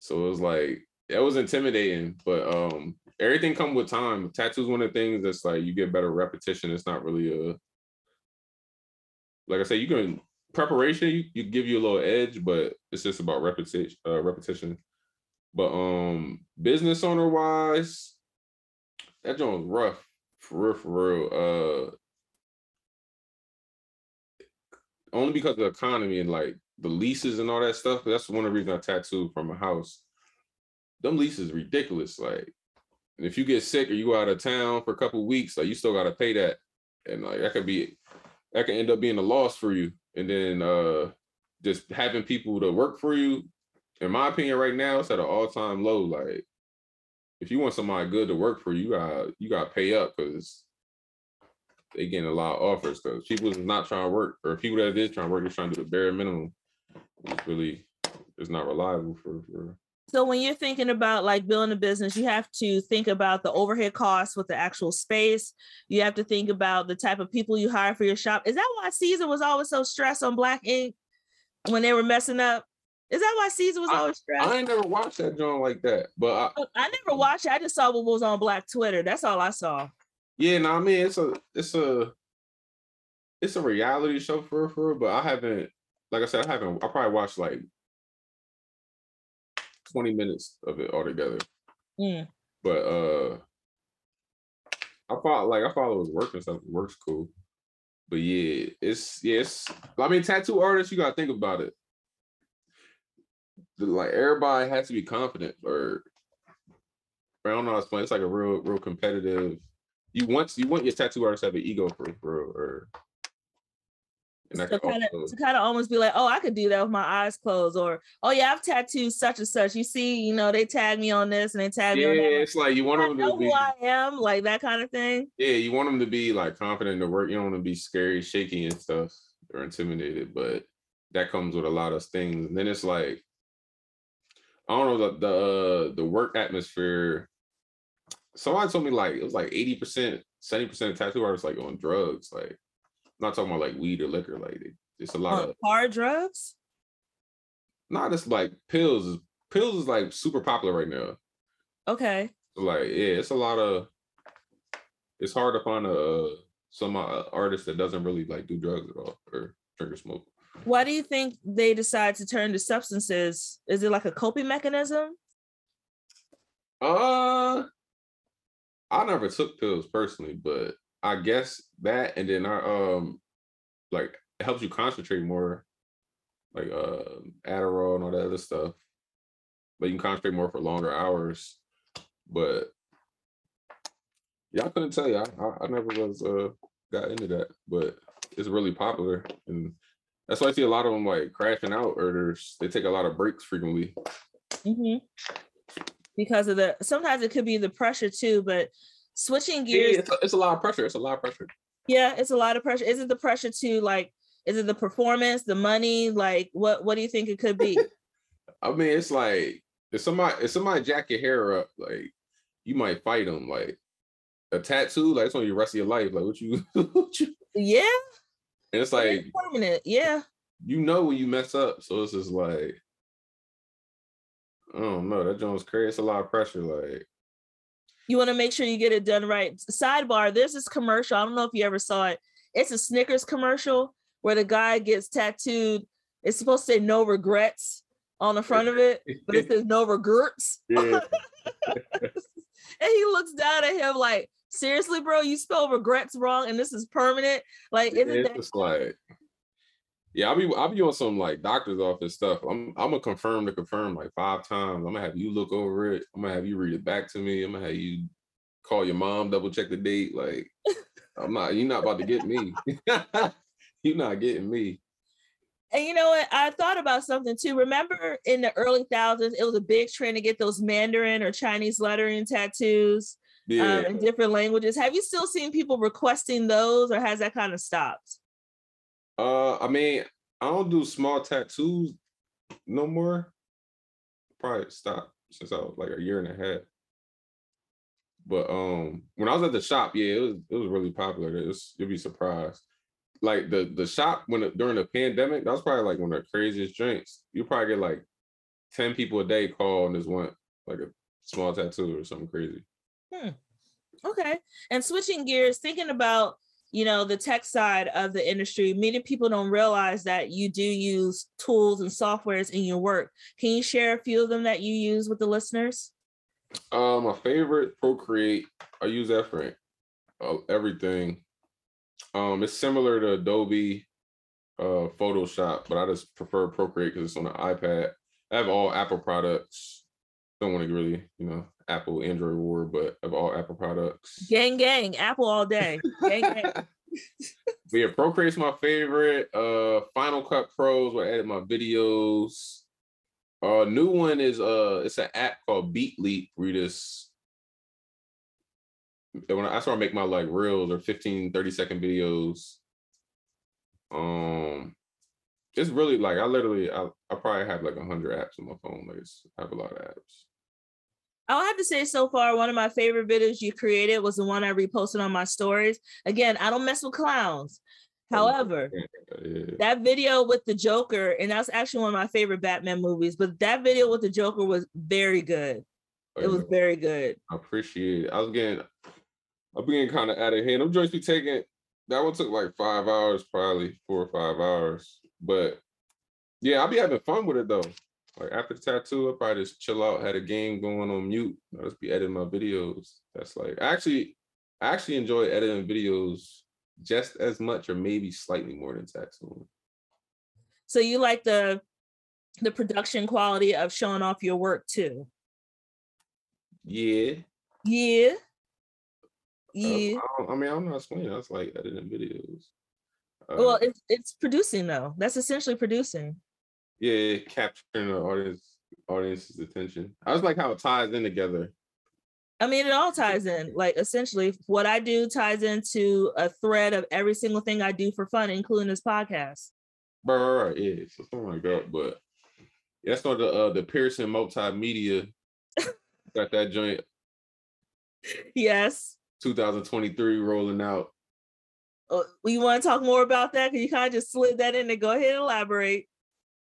So it was like that was intimidating, but um everything come with time. Tattoos one of the things that's like you get better repetition. It's not really a like I say, you can preparation you, you give you a little edge, but it's just about repetition. Uh, repetition. But um, business owner wise, that joint's rough for real, for real. Uh, only because of the economy and like the leases and all that stuff. That's one of the reasons I tattooed from a house. Them leases ridiculous. Like, and if you get sick or you go out of town for a couple weeks, like you still gotta pay that, and like that could be that could end up being a loss for you and then uh just having people to work for you in my opinion right now it's at an all-time low like if you want somebody good to work for you, got you got to pay up because they getting a lot of offers because people is not trying to work or people that is trying to work is trying to do the bare minimum. It's really it's not reliable for, for so when you're thinking about like building a business, you have to think about the overhead costs with the actual space. You have to think about the type of people you hire for your shop. Is that why Ceaser was always so stressed on Black Ink when they were messing up? Is that why Ceaser was always stressed? I, I ain't never watched that joint like that, but I, I never watched it. I just saw what was on Black Twitter. That's all I saw. Yeah, no, I mean it's a it's a it's a reality show for for, but I haven't like I said I haven't I probably watched like 20 minutes of it altogether. Mm. But uh I thought like I thought it was working stuff. It works cool. But yeah, it's yeah, it's I mean tattoo artists, you gotta think about it. Like everybody has to be confident or I don't know how to explain. It's like a real, real competitive. You want you want your tattoo artist to have an ego for for or and to kind of to kind of almost be like, oh, I could do that with my eyes closed, or oh yeah, I've tattooed such and such. You see, you know, they tag me on this and they tag yeah, me on that. it's like you want I them know to be who I am, like that kind of thing. yeah, you want them to be like confident in the work. You don't want to be scary, shaky, and stuff or intimidated. But that comes with a lot of things. And then it's like, I don't know the the uh, the work atmosphere. Somebody told me like it was like eighty percent, seventy percent of tattoo artists like on drugs. Like, not talking about like weed or liquor. Like, it's a lot of hard drugs. not just like pills. Pills is like super popular right now. Okay. So, like, yeah, it's a lot of. It's hard to find a some uh, artist that doesn't really like do drugs at all or drink or smoke. Why do you think they decide to turn to substances? Is it like a coping mechanism? Uh, I never took pills personally, but I guess that, and then I um, like it helps you concentrate more, like uh, Adderall and all that other stuff. But you can concentrate more for longer hours. But yeah, I couldn't tell you. I I, never was uh got into that, but it's really popular, and that's why I see a lot of them like crashing out or they take a lot of breaks frequently. hmm Because of the sometimes it could be the pressure too, but switching gears, it's a, it's a lot of pressure. It's a lot of pressure. yeah, it's a lot of pressure. Is it the pressure to like? Is it the performance, the money? Like, what what do you think it could be? I mean, it's like if somebody if somebody jack your hair up, like you might fight them. Like a tattoo, like it's on your rest of your life. Like what you, what you yeah, and it's like is permanent. Yeah. you know when you mess up. So it's just like I don't know. That Jones crazy. It's a lot of pressure. Like you want to make sure you get it done right. Sidebar, there's this commercial. I don't know if you ever saw it. It's a Snickers commercial where the guy gets tattooed. It's supposed to say no regrets on the front of it, but it says no regrets. yeah, And he looks down at him like, seriously, bro, you spell regrets wrong and this is permanent. Like, isn't it's that like yeah. I'll be I'll be on some like doctor's office stuff. I'm I'm gonna confirm to confirm like five times. I'm gonna have you look over it. I'm gonna have you read it back to me. I'm gonna have you call your mom, double check the date. Like I'm not. You're not about to get me. you're not getting me. And you know what? I thought about something too. Remember in the early thousands, it was a big trend to get those Mandarin or Chinese lettering tattoos Yeah. um, in different languages. Have you still seen people requesting those, or has that kind of stopped? Uh, I mean, I don't do small tattoos no more. Probably stopped since I was like a year and a half. But um, when I was at the shop, yeah, it was it was really popular. It was, you'd be surprised. Like the the shop when it, during the pandemic, that was probably like one of the craziest drinks. You probably get like ten people a day call and just want like a small tattoo or something crazy. Yeah. Okay. And switching gears, thinking about you know the tech side of the industry, many people don't realize that you do use tools and softwares in your work. Can you share a few of them that you use with the listeners? Uh, my favorite Procreate. I use that for uh, everything. Um, it's similar to Adobe, uh, Photoshop, but I just prefer Procreate because it's on the iPad. I have all Apple products. Don't want to really, you know, Apple Android war, but of all Apple products. Gang, gang, Apple all day. Gang, gang. But yeah, Procreate's my favorite. Uh, Final Cut Pros where I edit my videos. Uh, new one is uh, it's an app called Beatleap. Where you just when I, where make my like reels or 15, 30 second videos. Um, it's really like I literally I, I probably have like a hundred apps on my phone. Like it's, I have a lot of apps. I'll have to say so far, one of my favorite videos you created was the one I reposted on my stories. Again, I don't mess with clowns. Oh, However, Yeah. that video with the Joker, and that's actually one of my favorite Batman movies, but that video with the Joker was very good. Oh, it was very good. I appreciate it. I was getting, I'm getting kind of out of hand. I'm joints be taking. That one took like five hours, probably four or five hours. But yeah, I'll be having fun with it though. Like after the tattoo, I probably just chill out, had a game going on mute. I'll just be editing my videos. That's like actually I actually enjoy editing videos just as much or maybe slightly more than tattooing. So you like the the production quality of showing off your work too. Yeah. Yeah. Uh, Yeah. I, I mean, I'm not explaining. That's like editing videos. Uh, well, it's it's producing though. That's essentially producing. yeah, capturing the audience audience's attention. I just like how it ties in together. I mean, it all ties in. Like essentially, what I do ties into a thread of every single thing I do for fun, including this podcast. Right, right, right. Yeah, so something like that. But yeah, that's not the uh the Pearson multimedia. Got that joint Yes. 2023 rolling out. Uh, you want to talk more about that? Cause you kind of just slid that in there. Go ahead and elaborate.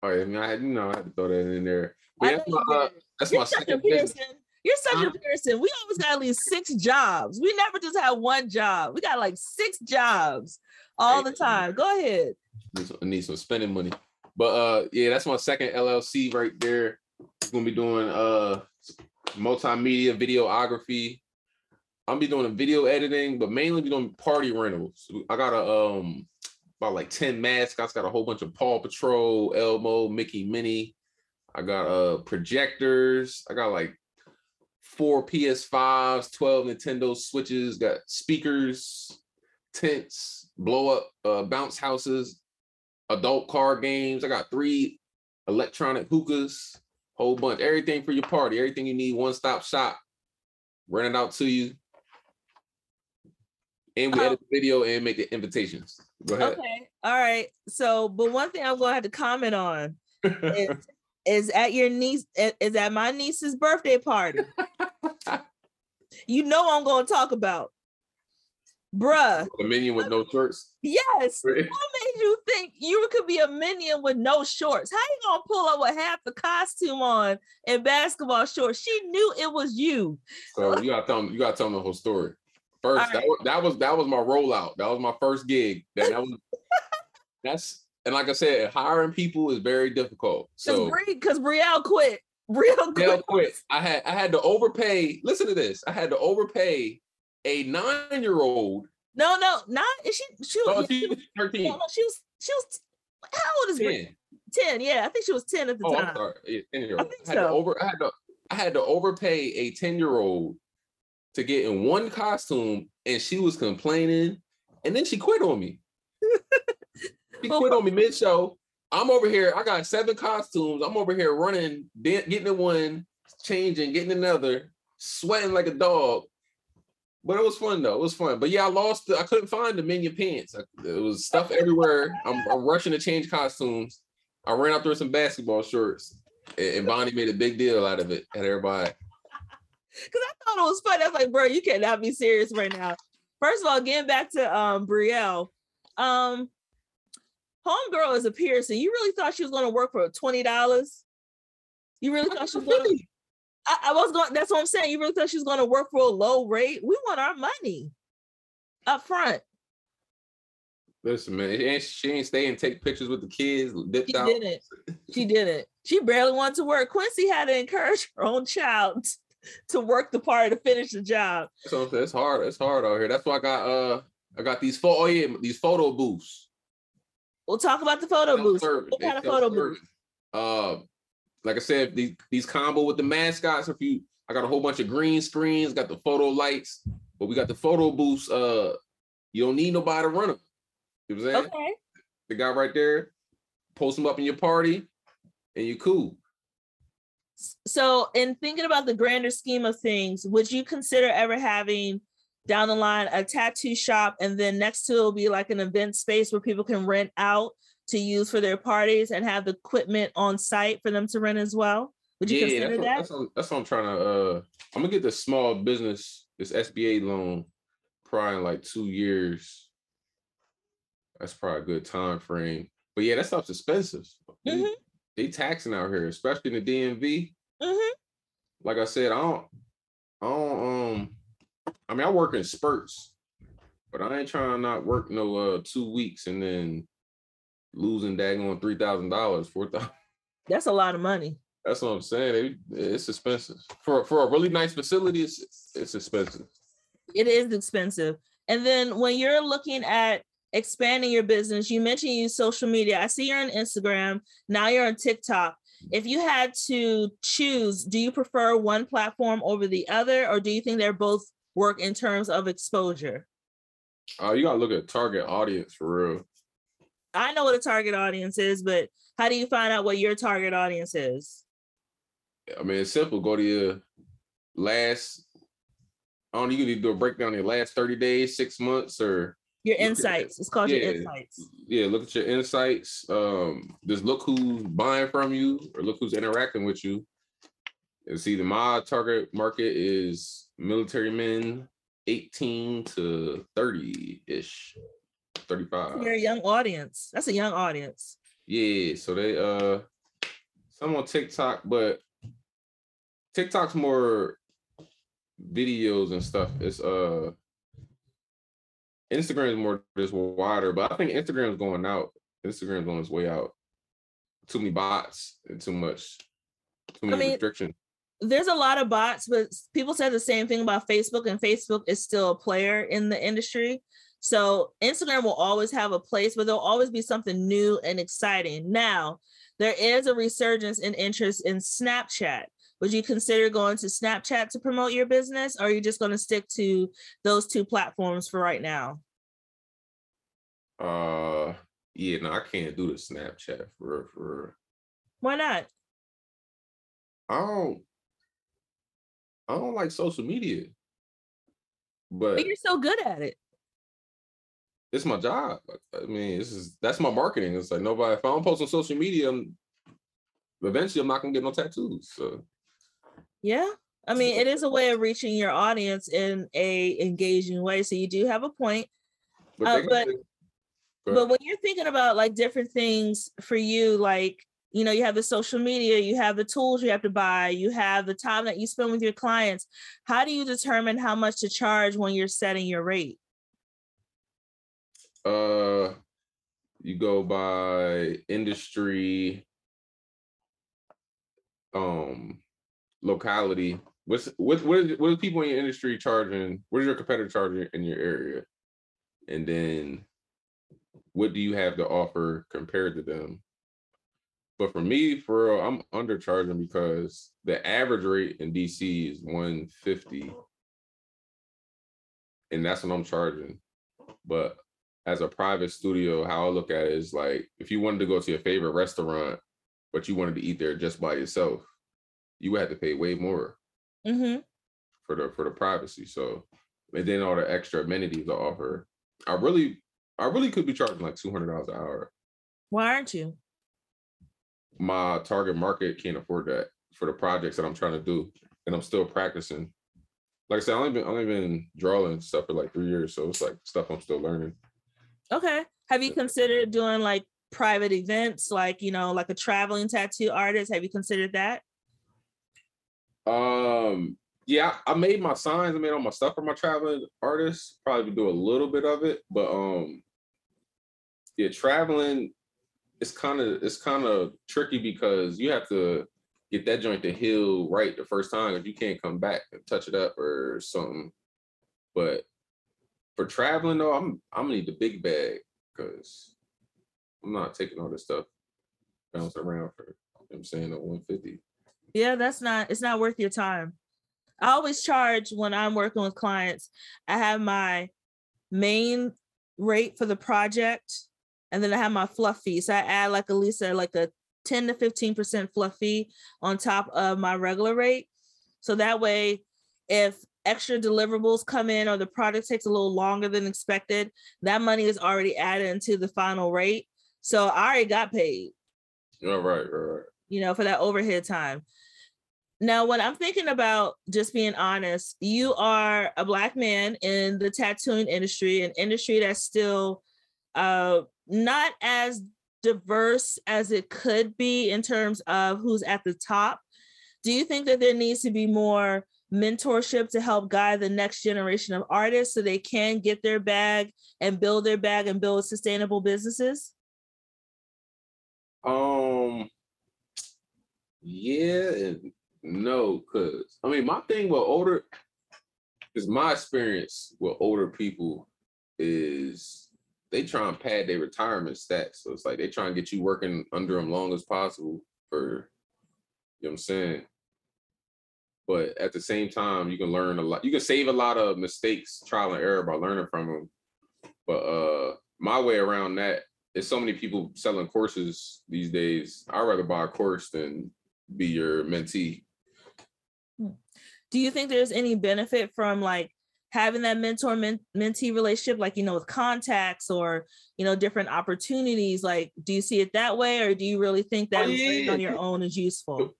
All right, I mean, I had you know I had to throw that in there. But I yeah, know that's my, uh, that's You're my such a second business. You're such Huh? a Pearson. We always got at least six jobs. We never just have one job. We got like six jobs all the time. Go ahead. I need some spending money. But uh yeah, that's my second LLC right there. gonna be doing uh multimedia videography. I'm be doing video editing, but mainly be doing party rentals. I got a um about like 10 mascots, got a whole bunch of Paw Patrol, Elmo, Mickey Minnie. I got uh projectors, I got like four PS5s, 12 Nintendo Switches, got speakers, tents, blow up uh bounce houses, adult card games. I got three electronic hookahs, whole bunch, everything for your party, everything you need, one stop shop. Rent it out to you. And we Oh. edit the video and make the invitations. Go ahead. Okay. All right. So, but one thing I'm going to have to comment on is, is at your niece is at my niece's birthday party. you know I'm going to talk about, bruh. a minion with no shorts. Yes. What made you think you could be a minion with no shorts? How you gonna pull up with half the costume on and basketball shorts? She knew it was you. So you gotta tell them, you gotta tell them the whole story. First, All that, was, that was that was my rollout. That was my first gig. That, that was that's and like I said, hiring people is very difficult. So because Brielle quit. Brielle real quit. quick, I had I had to overpay. Listen to this. I had to overpay a nine-year-old. No, no, not is she she was, she she was was 13. no, no, she was she was how old is Bri? 10. 10. Yeah, I think she was 10 at the Oh, time. I'm sorry. Yeah, 10 year I old. think I had to so. over I had to I had to overpay a 10 year old to get in one costume and she was complaining and then she quit on me. she quit on me mid show. I'm over here. I got seven costumes. I'm over here running, getting in one, changing, getting another, sweating like a dog. But it was fun though. It was fun. But yeah, I lost. The, I couldn't find the minion pants. I, there was stuff everywhere. I'm, I'm rushing to change costumes. I ran out there some basketball shorts, and, and Bonnie made a big deal out of it. At everybody. Because I thought it was funny. I was like, bro, you cannot be serious right now. First of all, getting back to um Brielle, um, homegirl is a Pearson. You really thought she was going to work for twenty dollars? You really thought she was going? to I, I was going. That's what I'm saying. You really thought she was going to work for a low rate? We want our money up front. Listen, man, she ain't, she ain't stay and take pictures with the kids. She out. didn't. She didn't. She barely wanted to work. Quincy had to encourage her own child to work the party to finish the job. So it's hard. It's hard out here. That's why I got uh I got these photo. Oh yeah, these photo booths. We'll talk about the photo booth. What kind of photo self-service. Uh, like I said, these these combo with the mascots. If you, I got a whole bunch of green screens. Got the photo lights, but we got the photo booths. Uh, you don't need nobody to run them. You know what I'm saying? Okay. The guy right there, post them up in your party, and you're cool. So, in thinking about the grander scheme of things, would you consider ever having down the line a tattoo shop and then next to it will be like an event space where people can rent out to use for their parties and have the equipment on site for them to rent as well? Would you yeah, consider that's what, that? that's, what, that's what I'm trying to. Uh, I'm gonna get this small business, this SBA loan, probably in like two years. That's probably a good time frame. But yeah, that stuff's expensive. Mhm. They taxing out here, especially in the DMV. Mhm. Like I said, I don't, I don't. Um, I mean, I work in spurts, but I ain't trying to not work no uh two weeks and then losing daggone three thousand dollars, four thousand. That's a lot of money. That's what I'm saying. It, it's expensive for for a really nice facility. It's it's expensive. It is expensive. And then when you're looking at expanding your business, you mentioned you use social media. I see you're on Instagram. Now you're on TikTok. If you had to choose, do you prefer one platform over the other, or do you think they're both work in terms of exposure? Uh, you gotta look at target audience for real. I know what a target audience is, but how do you find out what your target audience is? I mean, it's simple. Go to your last. I don't know, you can do a breakdown in your last 30 days, six months, or your insights. It's called yeah, your insights. Yeah, look at your insights. Um, just look who's buying from you or look who's interacting with you. And see, the my target market is military men 18 to 30-ish, 35. You're a young audience. That's a young audience. Yeah, so they uh some on TikTok, but TikTok's more videos and stuff. It's uh Instagram is more just wider, but I think Instagram's going out. Instagram's on its way out. Too many bots and too much, too many I mean, restrictions. There's a lot of bots, but people said the same thing about Facebook, and Facebook is still a player in the industry. So Instagram will always have a place, but there'll always be something new and exciting. Now, there is a resurgence in interest in Snapchat. Would you consider going to Snapchat to promote your business, or are you just going to stick to those two platforms for right now? Uh, yeah, no, I can't do the Snapchat for for. Why not? I don't. I don't like social media. But, but you're so good at it. It's my job. I mean, this is that's my marketing. It's like nobody. If I don't post on social media, I'm, eventually I'm not gonna get no tattoos. So yeah. I mean, it is a way of reaching your audience in a engaging way. So you do have a point. But, uh, but, but when you're thinking about like different things for you, like you know, you have the social media, you have the tools you have to buy, you have the time that you spend with your clients. How do you determine how much to charge when you're setting your rate? Uh you go by industry um locality, what's what what is, what is people in your industry charging? What is your competitor charging in your area? And then what do you have to offer compared to them? But for me, for real, I'm undercharging because the average rate in DC is 150. And that's what I'm charging. But as a private studio, how I look at it is like if you wanted to go to your favorite restaurant, but you wanted to eat there just by yourself, you would have to pay way more mm-hmm. for the for the privacy. So and then all the extra amenities I offer. I really, I really could be charging like two hundred dollars an hour. Why aren't you? My target market can't afford that for the projects that I'm trying to do, and I'm still practicing. Like I said, I only been only been drawing stuff for like three years, so it's like stuff I'm still learning. Okay. Have you considered doing like private events, like you know, like a traveling tattoo artist? Have you considered that? Um, yeah, I made my signs. I made all my stuff for my traveling artists. Probably do a little bit of it, but um, yeah, traveling it's kind of it's kind of tricky because you have to get that joint to heal right the first time if you can't come back and touch it up or something. But for traveling though, I'm I'm gonna need the big bag because I'm not taking all this stuff bouncing around for you know I'm saying at 150. Yeah, that's not it's not worth your time. I always charge when I'm working with clients. I have my main rate for the project, and then I have my fluff fee. So I add like Elisa, uh, like a 10 to 15% fluff fee on top of my regular rate. So that way, if extra deliverables come in or the project takes a little longer than expected, that money is already added into the final rate. So I already got paid. All right, right, right. You know, for that overhead time. Now, when I'm thinking about just being honest, you are a black man in the tattooing industry, an industry that's still uh, not as diverse as it could be in terms of who's at the top. Do you think that there needs to be more mentorship to help guide the next generation of artists so they can get their bag and build their bag and build sustainable businesses? Um Yeah no, cause I mean my thing with older is my experience with older people is they try and pad their retirement stats. So it's like they try and get you working under them long as possible for you know what I'm saying. But at the same time, you can learn a lot. You can save a lot of mistakes, trial and error by learning from them. But uh my way around that is so many people selling courses these days. I'd rather buy a course than be your mentee. Do you think there's any benefit from like having that mentor mentee relationship like you know with contacts or you know different opportunities like do you see it that way or do you really think that Oh, yeah, on your own is useful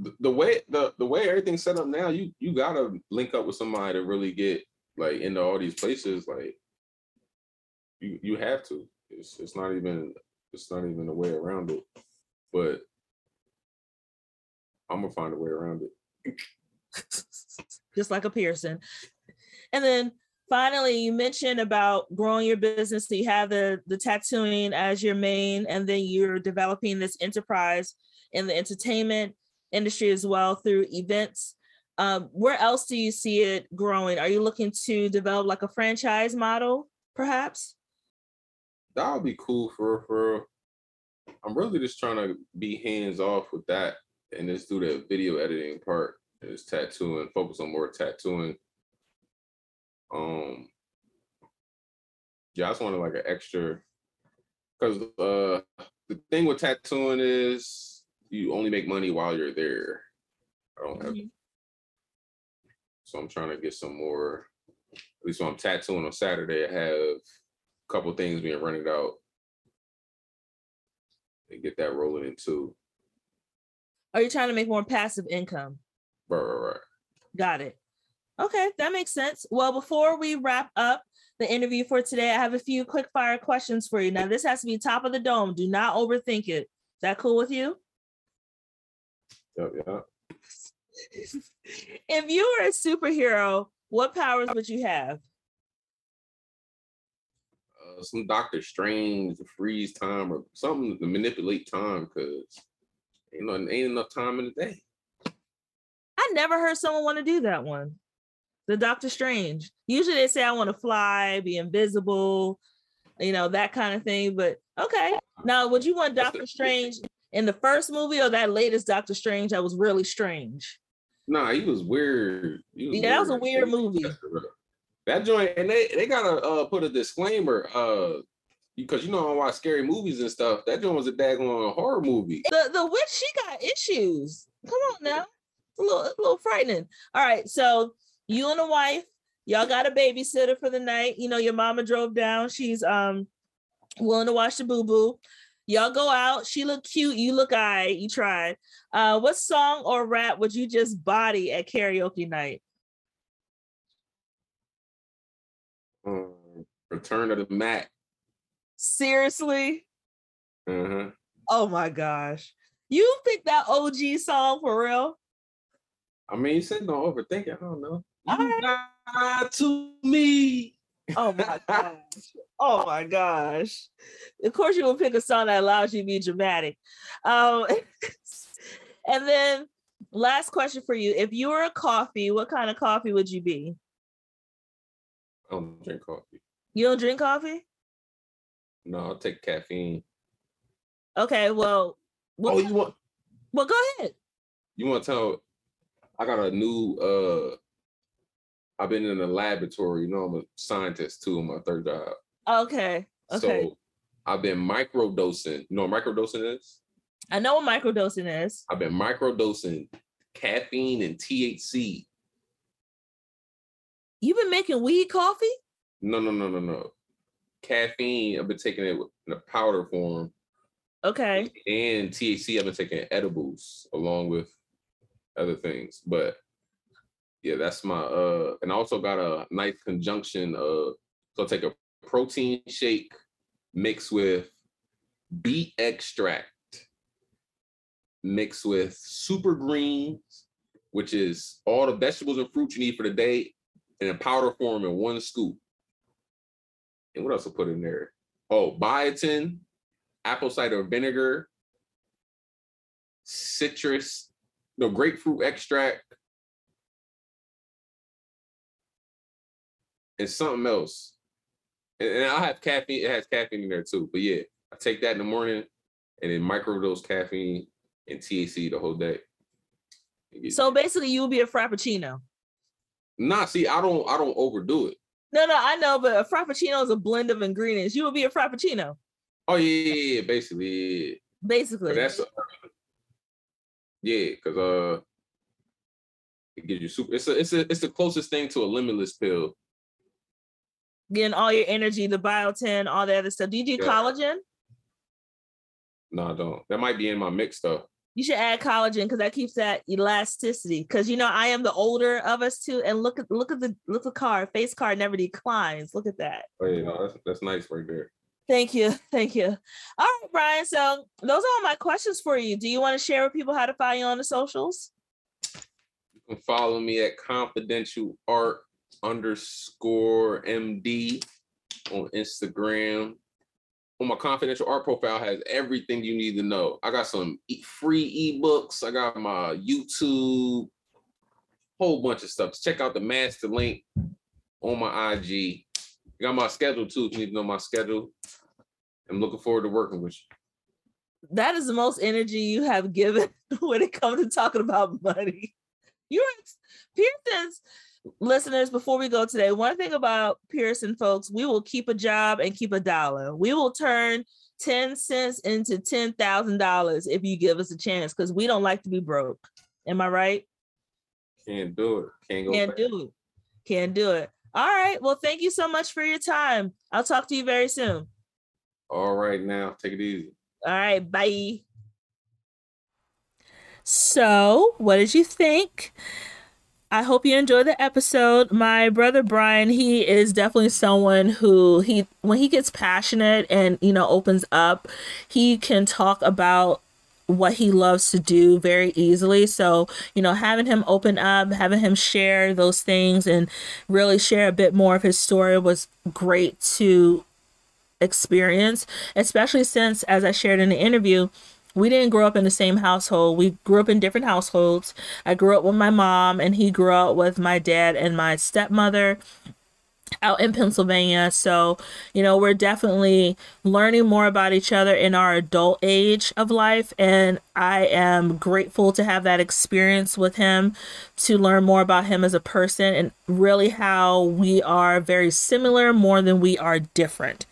the, the way the the way everything's set up now, you you gotta link up with somebody to really get like into all these places. Like you you have to. It's it's not even it's not even a way around it. But I'm gonna find a way around it. just like a Pearson. And then finally, you mentioned about growing your business. So you have the the tattooing as your main, and then you're developing this enterprise in the entertainment industry as well through events. Um, where else do you see it growing? Are you looking to develop like a franchise model, perhaps? That would be cool for for. I'm really just trying to be hands off with that and just do the video editing part. Is tattooing, focus on more tattooing. Um, yeah, I just wanted like an extra, because uh, the thing with tattooing is you only make money while you're there. I don't have, Mhm. so I'm trying to get some more. At least when I'm tattooing on Saturday, I have a couple things being rented out. And get that rolling in too. Are you trying to make more passive income? Right, right, right. Got it. Okay, that makes sense. Well, before we wrap up the interview for today, I have a few quick fire questions for you. Now, this has to be top of the dome. Do not overthink it. Is that cool with you? Yep, yep. if you were a superhero, what powers would you have? uh, some Doctor Strange to freeze time or something to manipulate time because you know ain't enough time in the day. I never heard someone want to do that one. The Doctor Strange. Usually they say I want to fly, be invisible, you know, that kind of thing. But okay. Now, would you want Doctor Strange in the first movie or that latest Doctor Strange that was really strange? Nah, he was weird. He Yeah, that was a weird movie. That joint, and they they gotta uh, put a disclaimer, uh, because you know I watch scary movies and stuff. That joint was a daggone horror movie. The the witch, she got issues. Come on now. A little, a little frightening. All right. So you and the wife, y'all got a babysitter for the night. You know, your mama drove down. She's um willing to watch the boo-boo. Y'all go out. She look cute. You look right. You tried. Uh, what song or rap would you just body at karaoke night? Um, Return of the Mack. Seriously? Uh-huh. Oh my gosh. You picked that OG song for real? I mean, you said don't overthink it. I don't know. You lied to me. Oh my gosh. Oh my gosh. Of course, you will pick a song that allows you to be dramatic. Um, and then last question for you. If you were a coffee, what kind of coffee would you be? I don't drink coffee. You don't drink coffee? No, I'll take caffeine. Okay, well, what, Oh, you want well, go ahead. you want to tell? I got a new. uh I've been in a laboratory. You know, I'm a scientist too. on my third job. Okay. Okay. So I've been microdosing. You know what microdosing is? I know what microdosing is. I've been microdosing caffeine and THC. You've been making weed coffee? No, no, no, no, no. Caffeine. I've been taking it in a powder form, Okay. and THC. I've been taking edibles along with other things. But yeah, that's my. uh And I also got a nice conjunction of. So take a protein shake mixed with beet extract mixed with super greens, which is all the vegetables and fruits you need for the day in a powder form in one scoop. And what else I put in there? Oh, biotin, apple cider vinegar, citrus, no grapefruit extract, and something else. And, and I have caffeine. It has caffeine in there too. But yeah, I take that in the morning and then microdose caffeine and THC the whole day. So basically, you would be a frappuccino. Nah, see, I don't, I don't overdo it. No, no, I know, but a frappuccino is a blend of ingredients. You would be a frappuccino. Oh yeah, yeah, yeah basically, yeah. Basically, but that's a, yeah, because uh, it gives you super. It's a, it's a, it's the closest thing to a limitless pill. Getting all your energy, the biotin, all the other stuff. Do you do yeah. collagen? No, I don't. That might be in my mix though. You should add collagen because that keeps that elasticity. Because you know, I am the older of us too. And look at look at the look at the card. Face card never declines. Look at that. Oh yeah, no, that's that's nice right there. Thank you. Thank you. All right, Bryan. So those are all my questions for you. Do you want to share with people how to find you on the socials? You can follow me at confidential art underscore MD on Instagram on my confidential art profile has everything you need to know. I got some free ebooks. I got my YouTube, whole bunch of stuff. Check out the master link on my IG. Got my schedule too. If you need to know my schedule, I'm looking forward to working with you. That is the most energy you have given when it comes to talking about money. You're Pearson's listeners, before we go today, one thing about Pearson folks, we will keep a job and keep a dollar. We will turn 10 cents into $10,000 if you give us a chance because we don't like to be broke. Am I right? Can't do it. Can't go Can't back. do it. Can't do it. All right. Well, thank you so much for your time. I'll talk to you very soon. All right, now take it easy. All right. Bye. So, what did you think? I hope you enjoyed the episode. My brother Bryan, he is definitely someone who he when he gets passionate and you know opens up, he can talk about what he loves to do very easily. So, you know, having him open up, having him share those things and really share a bit more of his story was great to experience, especially since as I shared in the interview, we didn't grow up in the same household. We grew up in different households. I grew up with my mom, and he grew up with my dad and my stepmother out in Pennsylvania. So, you know, we're definitely learning more about each other in our adult age of life. And I am grateful to have that experience with him to learn more about him as a person and really how we are very similar more than we are different.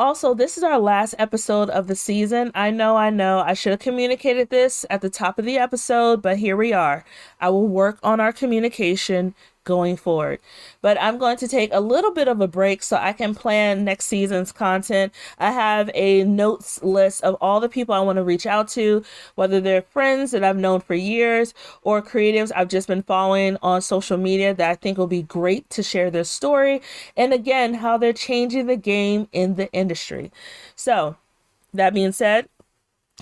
Also, this is our last episode of the season. I know, I know, I should have communicated this at the top of the episode, but here we are. I will work on our communication going forward. But I'm going to take a little bit of a break so I can plan next season's content. I have a notes list of all the people I want to reach out to, whether they're friends that I've known for years or creatives I've just been following on social media that I think will be great to share their story and again, how they're changing the game in the industry. So, that being said,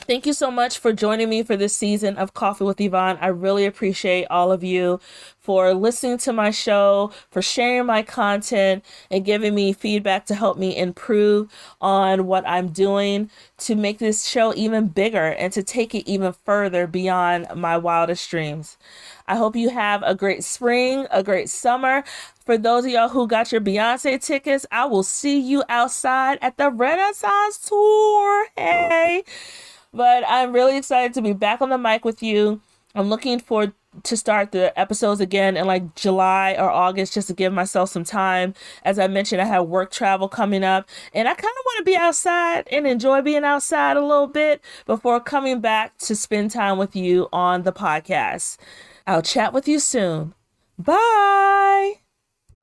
Thank you so much for joining me for this season of Coffee with Yvonne. I really appreciate all of you for listening to my show, for sharing my content, and giving me feedback to help me improve on what I'm doing to make this show even bigger and to take it even further beyond my wildest dreams. I hope you have a great spring, a great summer. For those of y'all who got your Beyonce tickets, I will see you outside at the Renaissance Tour. Hey. But I'm really excited to be back on the mic with you. I'm looking forward to start the episodes again in like July or August just to give myself some time. As I mentioned, I have work travel coming up and I kind of want to be outside and enjoy being outside a little bit before coming back to spend time with you on the podcast. I'll chat with you soon. Bye.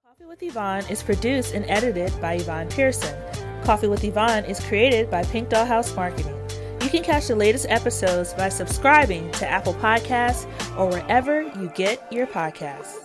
Coffee with Yvonne is produced and edited by Yvonne Pearson. Coffee with Yvonne is created by Pink Dollhouse Marketing. You can catch the latest episodes by subscribing to Apple Podcasts or wherever you get your podcasts.